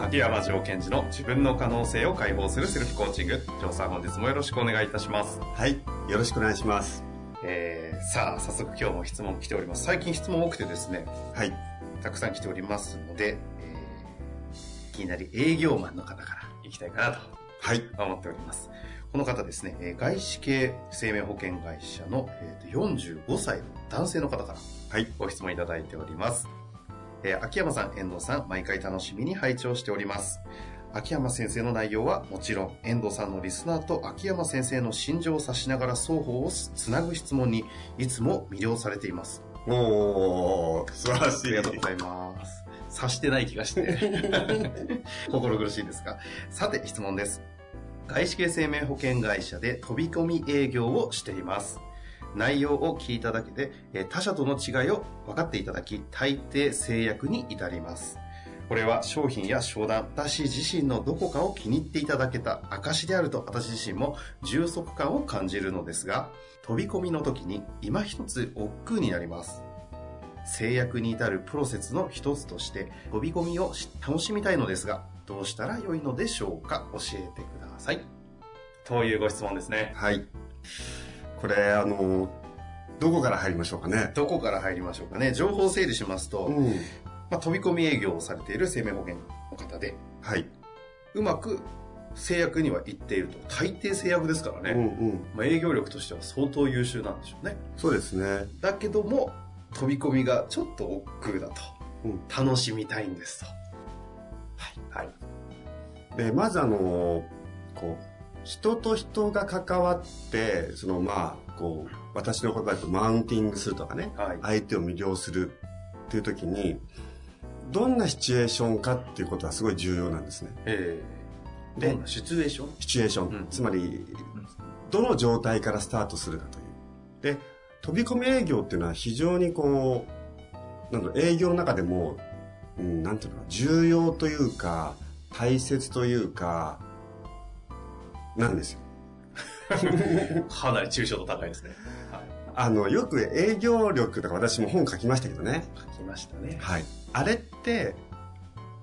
秋山城賢治の自分の可能性を解放するセルフコーチング城さん本日もよろしくお願いいたしますはい。よろしくお願いします。えー、さあ早速今日も質問来ております最近質問多くてですねはい。たくさん来ておりますので、えー、いきなり営業マンの方から行きたいかなとはい。思っております。この方ですね、えー外資系生命保険会社の、えーと45歳の男性の方からはい。ご質問いただいております。えー秋山さん、遠藤さん、毎回楽しみに拝聴しております。秋山先生の内容はもちろん、遠藤さんのリスナーと秋山先生の心情を察しながら双方をつなぐ質問にいつも魅了されています。おー、素晴らしい。ありがとうございます。察してない気がして。心苦しいですが。さて、質問です。外資系生命保険会社で飛び込み営業をしています。内容を聞いただけで、えー他社との違いを分かっていただき、大抵制約に至ります。これは商品や商談、私自身のどこかを気に入っていただけた証であると私自身も充足感を感じるのですが、飛び込みの時に今一つ億劫になります。制約に至るプロセスの一つとして飛び込みを楽しみたいのですがどうしたらよいのでしょうか？教えてくださいというご質問ですねはい。これ、あの、どこから入りましょうかね？どこから入りましょうかね？情報を整理しますと、うん。まあ、飛び込み営業をされている生命保険の方ではい。うまく制約には行っていると大抵制約ですからね、うんうん。まあ、営業力としては相当優秀なんでしょうねそうですね。だけども飛び込みがちょっと億劫だと、うん楽しみたいんですとはい、はいで、まずあの、こう、人と人が関わって、そのまあ、こう、私の言葉だとマウンティングするとかね、はい相手を魅了するっていう時に、どんなシチュエーションかっていうことはすごい重要なんですね。えー、でシチュエーション？シチュエーション。うんつまり、どの状態からスタートするかという。で、飛び込み営業っていうのは非常にこう、なんだろう営業の中でも、うん、なんていうのかな、重要というか、大切というか、なんですよ。かなり抽象度高いですね。はい。あの、よく営業力とか私も本書きましたけどね。書きましたね。はい。あれって、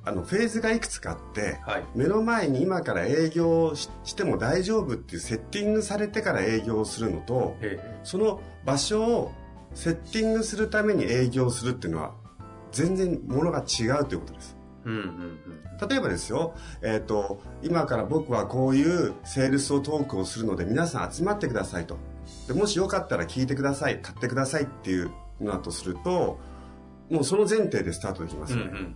あの、フェーズがいくつかあって、はい。目の前に今から営業ししても大丈夫っていうセッティングされてから営業をするのと、えその場所をセッティングするために営業するっていうのは全然ものが違うということです。えうんうんうん。例えばですよ、えっ、と、今から僕はこういうセールスをトークをするので皆さん集まってくださいと。でもしよかったら聞いてください、買ってくださいっていうのだとすると、もうその前提でスタートできますよね。ん。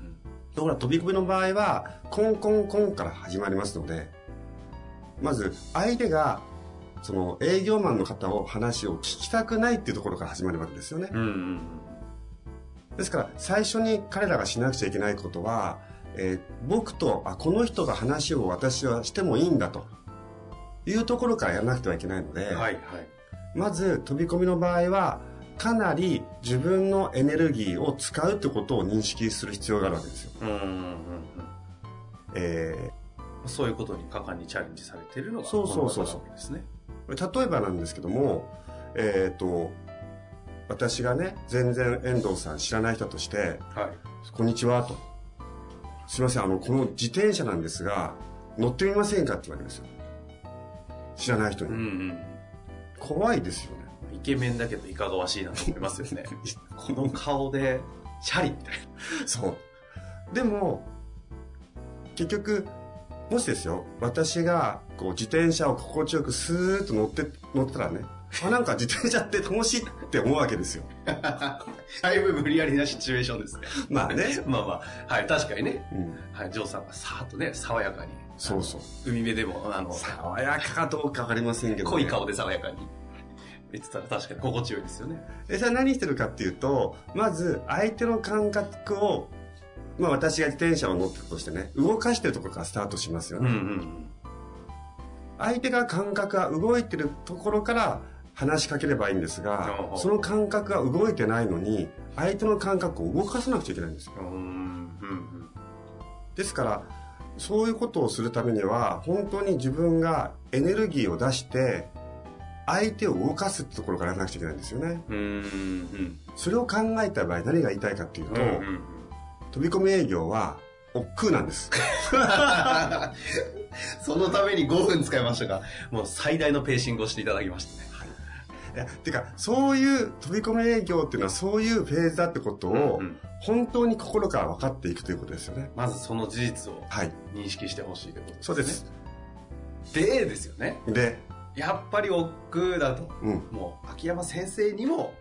ところが飛び込みの場合は、コンコンコンから始まりますので、まず相手が、その営業マンの方を話を聞きたくないっていうところから始まるわけですよね。うんうんですから、最初に彼らがしなくちゃいけないことは、えー僕と、あ、この人が話を私はしてもいいんだというところからやらなくてはいけないので、うん。はいはい。まず飛び込みの場合は、かなり自分のエネルギーを使うってことを認識する必要があるわけですよ。うんうんうんうん。えそういうことに果敢にチャレンジされているのがそうそうそうそうですね。ー例えばなんですけども、えっ、と、私がね、全然遠藤さん知らない人として、はい。こんにちはと。すいません、あの、この自転車なんですが、乗ってみませんかって言われるんですよ。知らない人に。うんうん。怖いですよね。イケメンだけどいかがわしいなと思いますよね。この顔で、シャリみたいそう。でも、結局、もしですよ、私が、こう、自転車を心地よくスーッと乗って、乗ってたらね、あ、なんか自転車って楽しいって思うわけですよ。だいぶ無理やりなシチュエーションですね。まあね。まあまあ、はい、確かにね。うん。はい、ジョーさんがさーっとね、爽やかに。そうそう。海辺でも、あの、爽やかかどうかわかりませんけど、ね。濃い顔で爽やかに。言ってたら確かに心地よいですよね。え、それは何してるかっていうと、まず相手の感覚を、まあ私が自転車を乗ってるとしてね、動かしてるところからスタートしますよね。ん相手が感覚が動いてるところから話しかければいいんですがその感覚が動いてないのに相手の感覚を動かさなくちゃいけないんですよ。ですからそういうことをするためには本当に自分がエネルギーを出して相手を動かすってところからやらなくちゃいけないんですよね。それを考えた場合何が言いたいかっていうと、うん。飛び込み営業は億劫なんです そのために5分使いましたが、もう最大のペーシングをしていただきましたね。いやてかそういう飛び込み営業っていうのはそういうフェーズだってことをうん本当に心から分かっていくということですよねまずその事実をはい認識してほしいということですね。そうです。でですよね。で、やっぱり億劫だと。うん。もう、秋山先生にも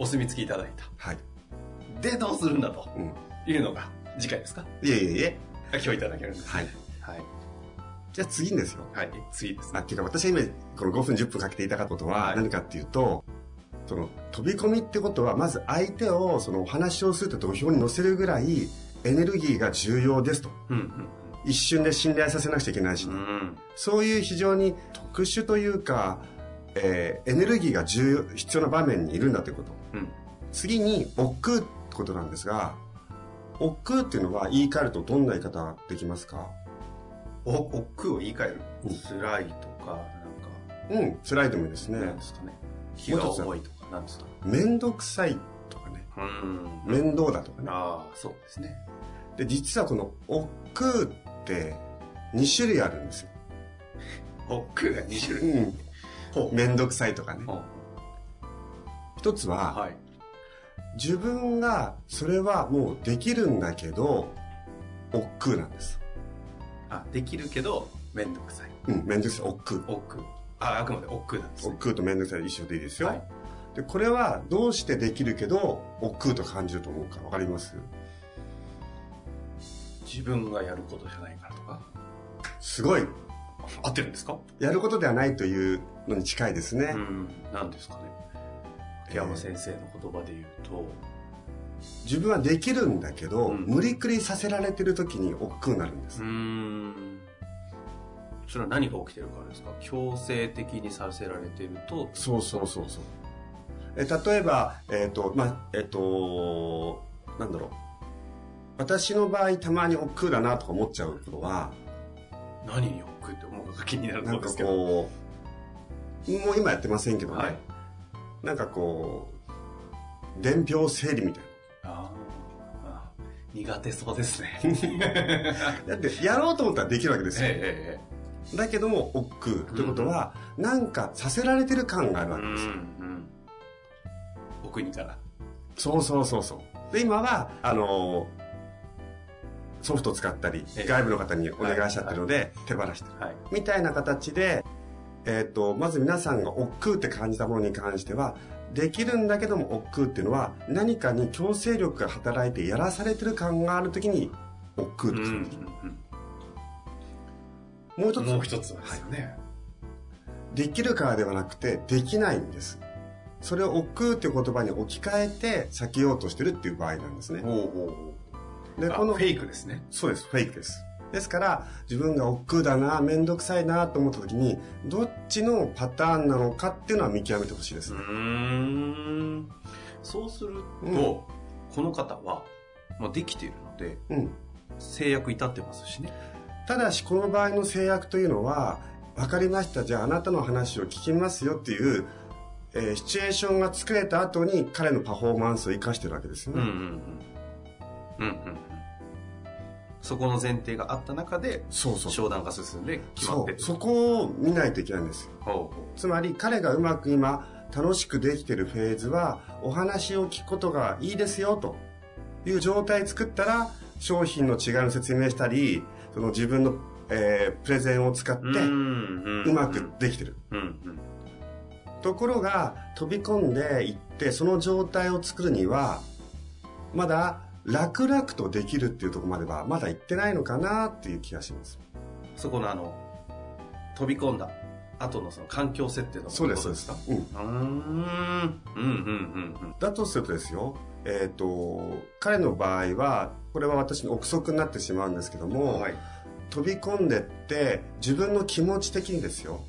お墨付きいただいた。はい。で、どうするんだとうん。いうのが次回ですか？いえいえいえ。今日いただけるんです。はい。はい。じゃあ次にですよ。はい。次ですあ、ね。っていうか私が今、この5分10分かけて言いたかことははい何かっていうと、その飛び込みってことは、まず相手をそのお話をするって土俵に乗せるぐらいエネルギーが重要ですと。うん一瞬で信頼させなくちゃいけないしうん。ね、うん。そういう非常に特殊というか、えーエネルギーが重要、必要な場面にいるんだということ。うん。次に、億劫ってことなんですが、億劫っていうのは言い換えるとどんな言い方ができますか？お、億劫を言い換えるうん。辛いとか、うん、辛いでもいいですなんか、なんねで。すかね。気が重いとか、なんですか。めんどくさいとかね。うん。面倒だとかね。ああ、そうですね。で、実はこの億劫って2種類あるんですよ。億劫が2種類。うん。めんどくさいとかね。一つは、はい。自分がそれはもうできるんだけど、億劫なんです。あ、できるけど、めんどくさい。うん、めんどくさい、億劫。億劫。あ、あくまで億劫なんですね。億劫とめんどくさい一緒でいいですよ。はいで、これはどうしてできるけど、億劫と感じると思うかわかります？自分がやることじゃないからとか？すごい合ってるんですか？やることではないというのに近いですね。うん。なんですかね？秋山先生の言葉で言うと、自分はできるんだけど、うん無理くりさせられてる時に億劫になるんです。それは何が起きてるからですか？強制的にさせられてると、そうそうそうそう。え例えば、えっ、と、まあ、えっ、と、なんだろう。私の場合、たまに億劫だなとか思っちゃうことは、何に億劫って思うか気になるんかころですけど。こう、もう今やってませんけどね、はい。なんかこう、伝票整理みたいあーあー。苦手そうですね。な。だって、やろうと思ったらできるわけですよ。えええだけども、億劫ということは、なんかさせられてる感があるわけですよ。うん。お国から。そうそうそうそう。で、今は、あのーソフト使ったりええ、外部の方にお願いしちゃってるので、手放してる。はい。みたいな形で、えっ、と、まず皆さんが億劫って感じたものに関しては、できるんだけども億劫っていうのは、何かに強制力が働いてやらされてる感があるときに、億劫と感じる。もう一つ、もう一つはですよね。できるからではなくて、できないんです。それを億劫っていう言葉に置き換えて避けようとしてるっていう場合なんですね。で、このフェイクですね。そうです、フェイクです。ですから、自分が億劫だな、めんどくさいなと思った時に、どっちのパターンなのかっていうのは見極めてほしいですうね。ーん。そうすると、うんこの方は、まあ、できているので、うん。制約至ってますしね。ただし、この場合の制約というのは、わかりました、じゃああなたの話を聞きますよっていう、えーシチュエーションが作れた後に彼のパフォーマンスを生かしてるわけですよね。うんうんうん。うんうんうん。そこの前提があった中で、そうそう。商談が進んで決まってる。そう。そこを見ないといけないんですよ。つまり彼がうまく今楽しくできてるフェーズはお話を聞くことがいいですよという状態作ったら商品の違いを説明したりその自分の、えープレゼンを使ってう。まくできてる。ところが飛び込んでいってその状態を作るにはまだ楽々とできるっていうところまではまだ行ってないのかなっていう気がしますそこのあの、飛び込んだ後のその環境設定のそうですことですか？うんうーん。うん、うん、うん、だとするとですよえっ、と彼の場合はこれは私の憶測になってしまうんですけどうん。も、はい。飛び込んでって自分の気持ち的にですよ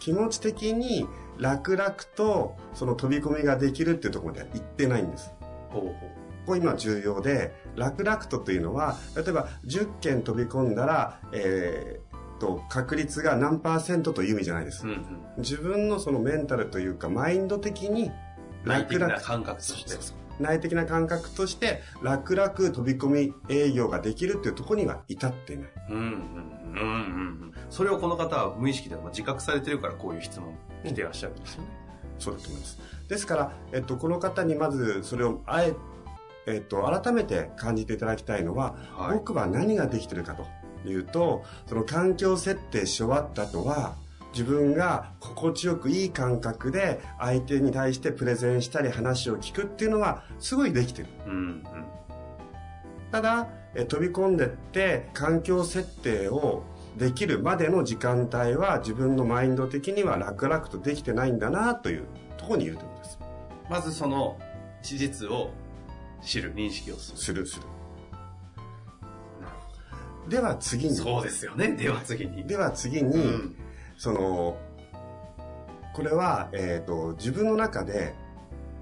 気持ち的に楽々とその飛び込みができるっていうところまでは行ってないんですほうほう。ここ今重要で楽々とというのは例えば10件飛び込んだら、えー、と確率が何パーセントという意味じゃないです、うん、うん。自分のそのメンタルというかマインド的に内的楽々な感覚として。そうそう内的な感覚として楽々飛び込み営業ができるっていうところには至っていないうん、うん、うん、うん、うん。それをこの方は無意識でも自覚されてるからこういう質問来てらっしゃるんですよね。そうだと思います。ですから、えっと、この方にまずそれをあえ、えっと、改めて感じていただきたいのは、はい僕は何ができてるかというと、その環境設定し終わった後は、自分が心地よくいい感覚で相手に対してプレゼンしたり話を聞くっていうのはすごいできてる。うん、うん。ただ、え飛び込んでって環境設定をできるまでの時間帯は自分のマインド的には楽々とできてないんだなというところにいるということです。まずその事実を知る、認識をする。するする。では次に、そうですよね。では次に。では次に、うん。その、これは、えっ、と、自分の中で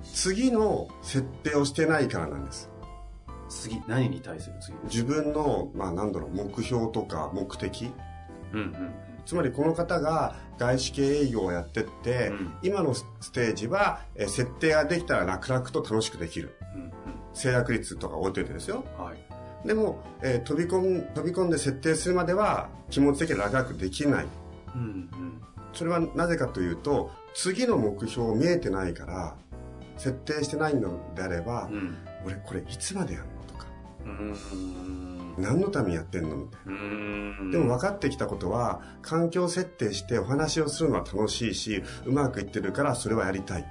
次の設定をしてないからなんです。次、何に対する次？自分の、まあなんだろう、目標とか目的。うん、うん。つまりこの方が外資系営業をやってって、うん今のステージは、えー設定ができたら楽々と楽しくできる。うん、うん。制約率とか置いといてですよ。はい。でも、えー飛び込ん、飛び込んで設定するまでは気持ち的に楽々できない。うん、うん。それはなぜかというと、次の目標見えてないから、設定してないのであれば、うん。俺これいつまでやるのとか、うーん。何のためにやってんのみたいうーん。な。でも分かってきたことは、環境設定してお話をするのは楽しいし、うまくいってるからそれはやりたい。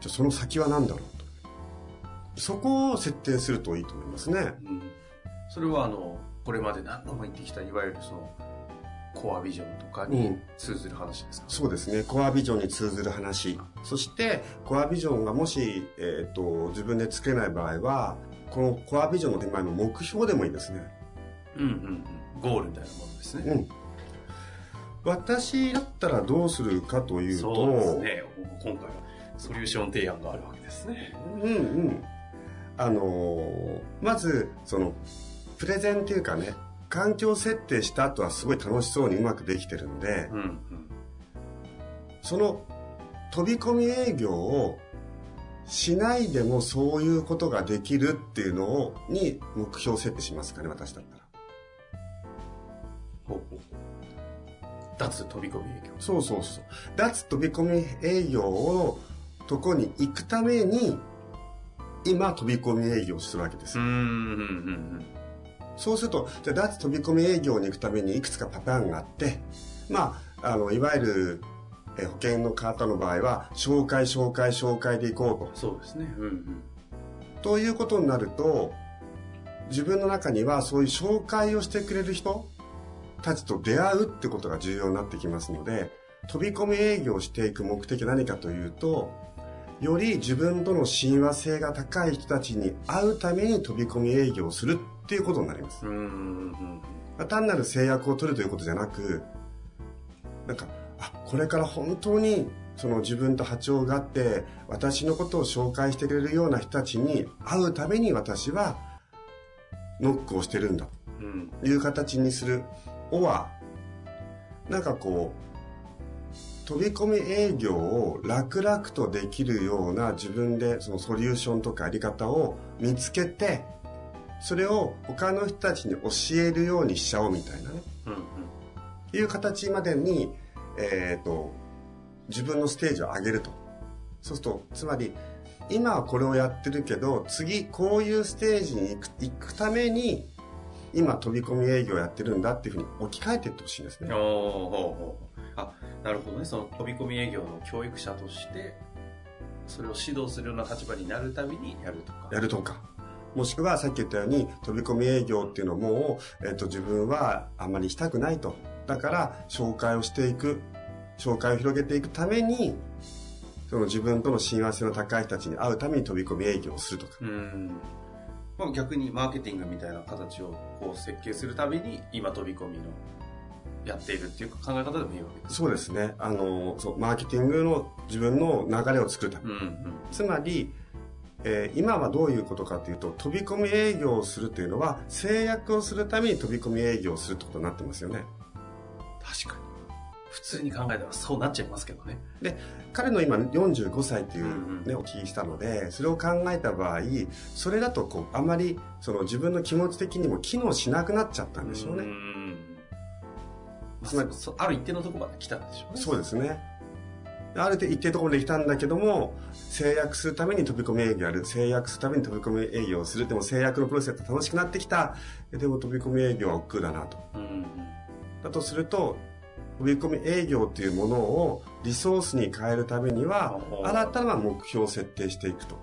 じゃあその先は何だろう？と。そこを設定するといいと思いますね。うんそれはあの、これまで何度も言ってきた、いわゆるその、コアビジョンとかに通ずる話ですか、そうですね。コアビジョンに通ずる話。そして、コアビジョンがもし、えっ、と、自分で作れない場合は、このコアビジョンの手前の目標でもいいですね。うんうんうん。ゴールみたいなものですね。うん。私だったらどうするかというと、そうですね。今回はソリューション提案があるわけですね。うんうん。あのーまず、その、プレゼンっていうかね、環境設定した後はすごい楽しそうにうまくできてるんで、うんうん。その飛び込み営業をしないでもそういうことができるっていうのを、に目標設定しますかね、私だったら。ほうほう。脱飛び込み営業。そうそうそう。脱飛び込み営業をとこに行くために、今飛び込み営業をするわけですう。んうんうんそうすると、じゃあ脱飛び込み営業に行くためにいくつかパターンがあって、まあ、あの、いわゆる、え保険の方の場合は、紹介、紹介、紹介で行こうとうん。。そうですね。うんうん。ということになると、自分の中にはそういう紹介をしてくれる人たちと出会うってことが重要になってきますので、飛び込み営業をしていく目的は何かというと、より自分との親和性が高い人たちに会うために飛び込み営業をするっていうことになります。うんうんうんまあ単なる制約を取るということじゃなく、なんか、あ、これから本当にその自分と波長があって、私のことを紹介してくれるような人たちに会うために私はノックをしてるんだいう形にする。おは、なんかこう、飛び込み営業を楽々とできるような自分でそのソリューションとかあり方を見つけて、それを他の人たちに教えるようにしちゃおうみたいなね。うんうん。いう形までに、えっ、と、自分のステージを上げると。そうすると、つまり、今はこれをやってるけど、次こういうステージに行く行くために、今飛び込み営業やってるんだっていうふうに置き換えていってほしいんですね。おーほうほうあなるほどね。その飛び込み営業の教育者として、それを指導するような立場になるためにやるとか。やるとか。もしくはさっき言ったように飛び込み営業っていうのも、えっと、自分はあんまりしたくないと。だから紹介をしていく。紹介を広げていくために、その自分との親和性の高い人たちに会うために飛び込み営業をするとか。うん。まあ、逆にマーケティングみたいな形をこう設計するために今飛び込みのやっているっていう考え方でもいいわけですそうですね。あの、そう、マーケティングの自分の流れを作るため。うんうんつまり、えー今はどういうことかというと、飛び込み営業をするというのは、制約をするために飛び込み営業をするってことになってますよね。確かに普通に考えたらそうなっちゃいますけどね彼の今45歳っていううんね、お聞きしたので、それを考えた場合、それだとこう、あまり、その自分の気持ち的にも機能しなくなっちゃったんでしょうね。んまあつまりある一定のところまで来たんでしょうねそうですね。ある程度一定ところまで来たんだけども、制約するために飛び込み営業やる。制約するために飛び込み営業をする。でも制約のプロセスって楽しくなってきた。でも飛び込み営業は億劫だなと。うんだとすると、飛び込み営業っていうものをリソースに変えるためには新たな目標を設定していくと。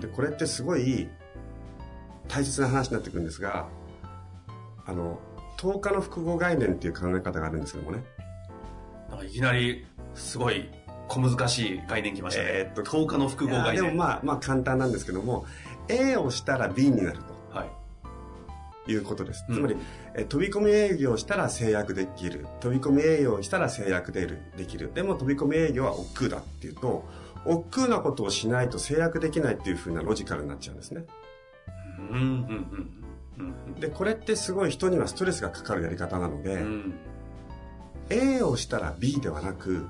で、これってすごい大切な話になってくるんですが、あの、10日の複合概念っていう考え方があるんですけどもね。なんかいきなりすごい小難しい概念きましたね、えーっと10日の複合概念でもまあ、まあ簡単なんですけども、A をしたら B になるはいということです。うんつまり、え飛び込み営業をしたら制約できる。飛び込み営業をしたら制約でできる。でも飛び込み営業は億劫だっていうと、億劫なことをしないと制約できないっていう風なロジカルになっちゃうんですね。うんうんうんうんで、これってすごい人にはストレスがかかるやり方なので、うん A をしたら B ではなく、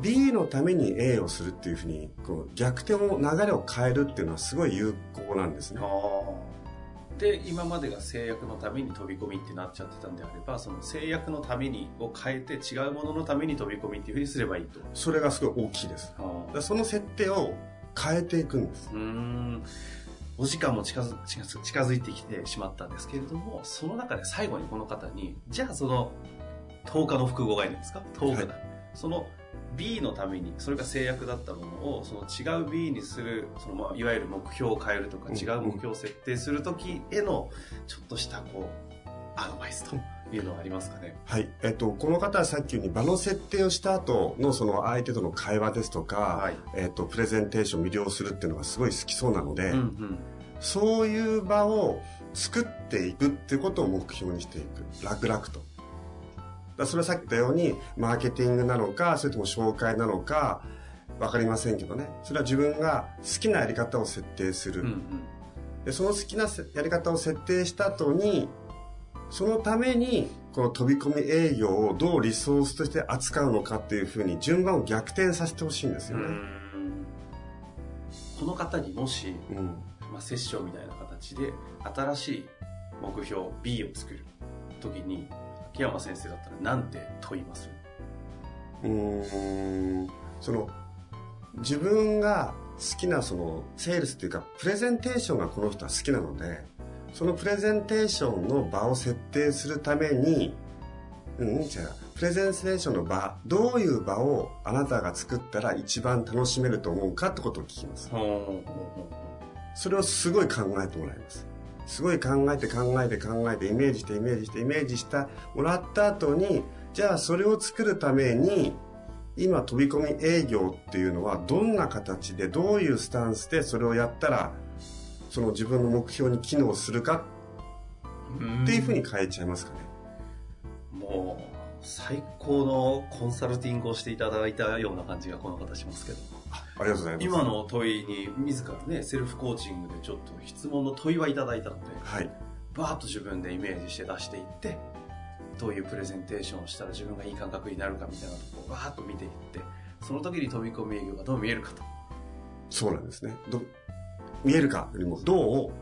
B のために A をするっていうふうに、こう逆転を、流れを変えるっていうのはすごい有効なんですね。で今までが制約のために飛び込みってなっちゃってたんであればその制約のためにを変えて違うもののために飛び込みっていうふうにすればいいとそれがすごい大きいです。その設定を変えていくんです。お時間も近づ近づ近づいてきてしまったんですけれどもその中で最後にこの方にじゃあその10日の複合概念ですか？10日だ、その B のためにそれが制約だったものをその違う B にするそのまあいわゆる目標を変えるとかうん。違う目標を設定する時へのちょっとしたこうアドバイスというのはありますかね？はい。えっと、この方はさっきように場の設定をした後のその相手との会話ですとか、はいえっと、プレゼンテーションを魅了するっていうのがすごい好きそうなので、うんうんそういう場を作っていくっていうことを目標にしていく。楽々と。だそれはさっき言ったように、マーケティングなのか、それとも紹介なのか、わかりませんけどね。それは自分が好きなやり方を設定する。うんうんでその好きなせやり方を設定した後に、そのために、この飛び込み営業をどうリソースとして扱うのかっていうふうに順番を逆転させてほしいんですよね。うんこの方にもしうん。まあ、セッションみたいな形で新しい目標 B を作る時に秋山先生だったら何て問います？うーんその自分が好きなそのセールスっていうかプレゼンテーションがこの人は好きなのでそのプレゼンテーションの場を設定するためにうん違うプレゼンテーションの場どういう場をあなたが作ったら一番楽しめると思うかってことを聞きます。それをすごい考えてもらいます。すごい考えて考えて考えてイメージしてイメージしてイメージした。もらった後にじゃあそれを作るために今飛び込み営業っていうのはどんな形でどういうスタンスでそれをやったらその自分の目標に機能するかっていうふうに変えちゃいますかね。もう最高のコンサルティングをしていただいたような感じがこの方しますけどありがとうございます。今の問いに自らねセルフコーチングでちょっと質問の問いはいただいたのではい。バーッと自分でイメージして出していってどういうプレゼンテーションをしたら自分がいい感覚になるかみたいなところをバーッと見ていってその時に飛び込み営業がどう見えるかとそうなんですね。ど見えるかよりもどう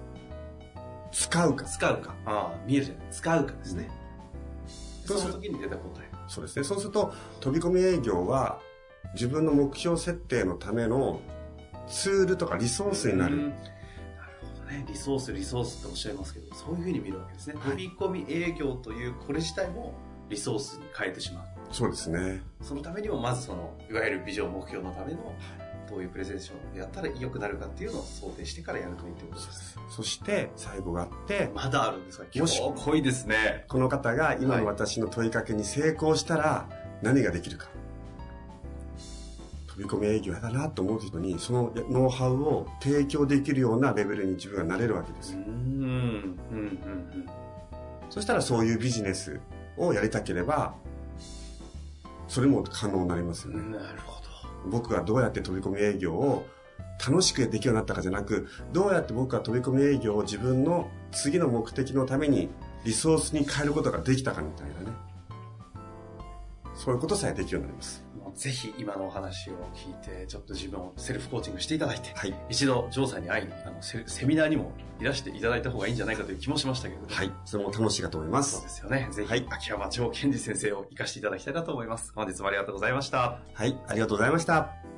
使うか。使うかああ見えるじゃない使うかですね、そそうの時に出た答えそうですね。そうすると飛び込み営業は自分の目標設定のためのツールとかリソースになる。うんなるほどね、リソース、リソースっておっしゃいますけど、そういうふうに見るわけですね。はい飛び込み営業というこれ自体もリソースに変えてしまう。そうですね。そのためにもまずその、いわゆるビジョン目標のための、どういうプレゼンションをやったら良くなるかっていうのを想定してからやるといいってことです。そして、最後があって、まだあるんですか？もし濃いですね。この方が今の私の問いかけに成功したら何ができるか。飛び込み営業やだなと思う人に、そのノウハウを提供できるようなレベルに自分がなれるわけですうー。ん、うん、うん、そしたらそういうビジネスをやりたければ、それも可能になりますよね。うん。なるほど。僕がどうやって飛び込み営業を楽しくできるようになったかじゃなく、どうやって僕が飛び込み営業を自分の次の目的のためにリソースに変えることができたかみたいなね。そういうことさえできるようになります。ぜひ今のお話を聞いて、ちょっと自分をセルフコーチングしていただいて、はい。一度、ジョーさんに会いに、あのセ、セミナーにもいらしていただいた方がいいんじゃないかという気もしましたけれども。はい。それも楽しいかと思いまそうす。ですよね。ぜひ、はい秋山城健二先生を活かしていただきたいなと思います。本日もありがとうございました。はい。ありがとうございました。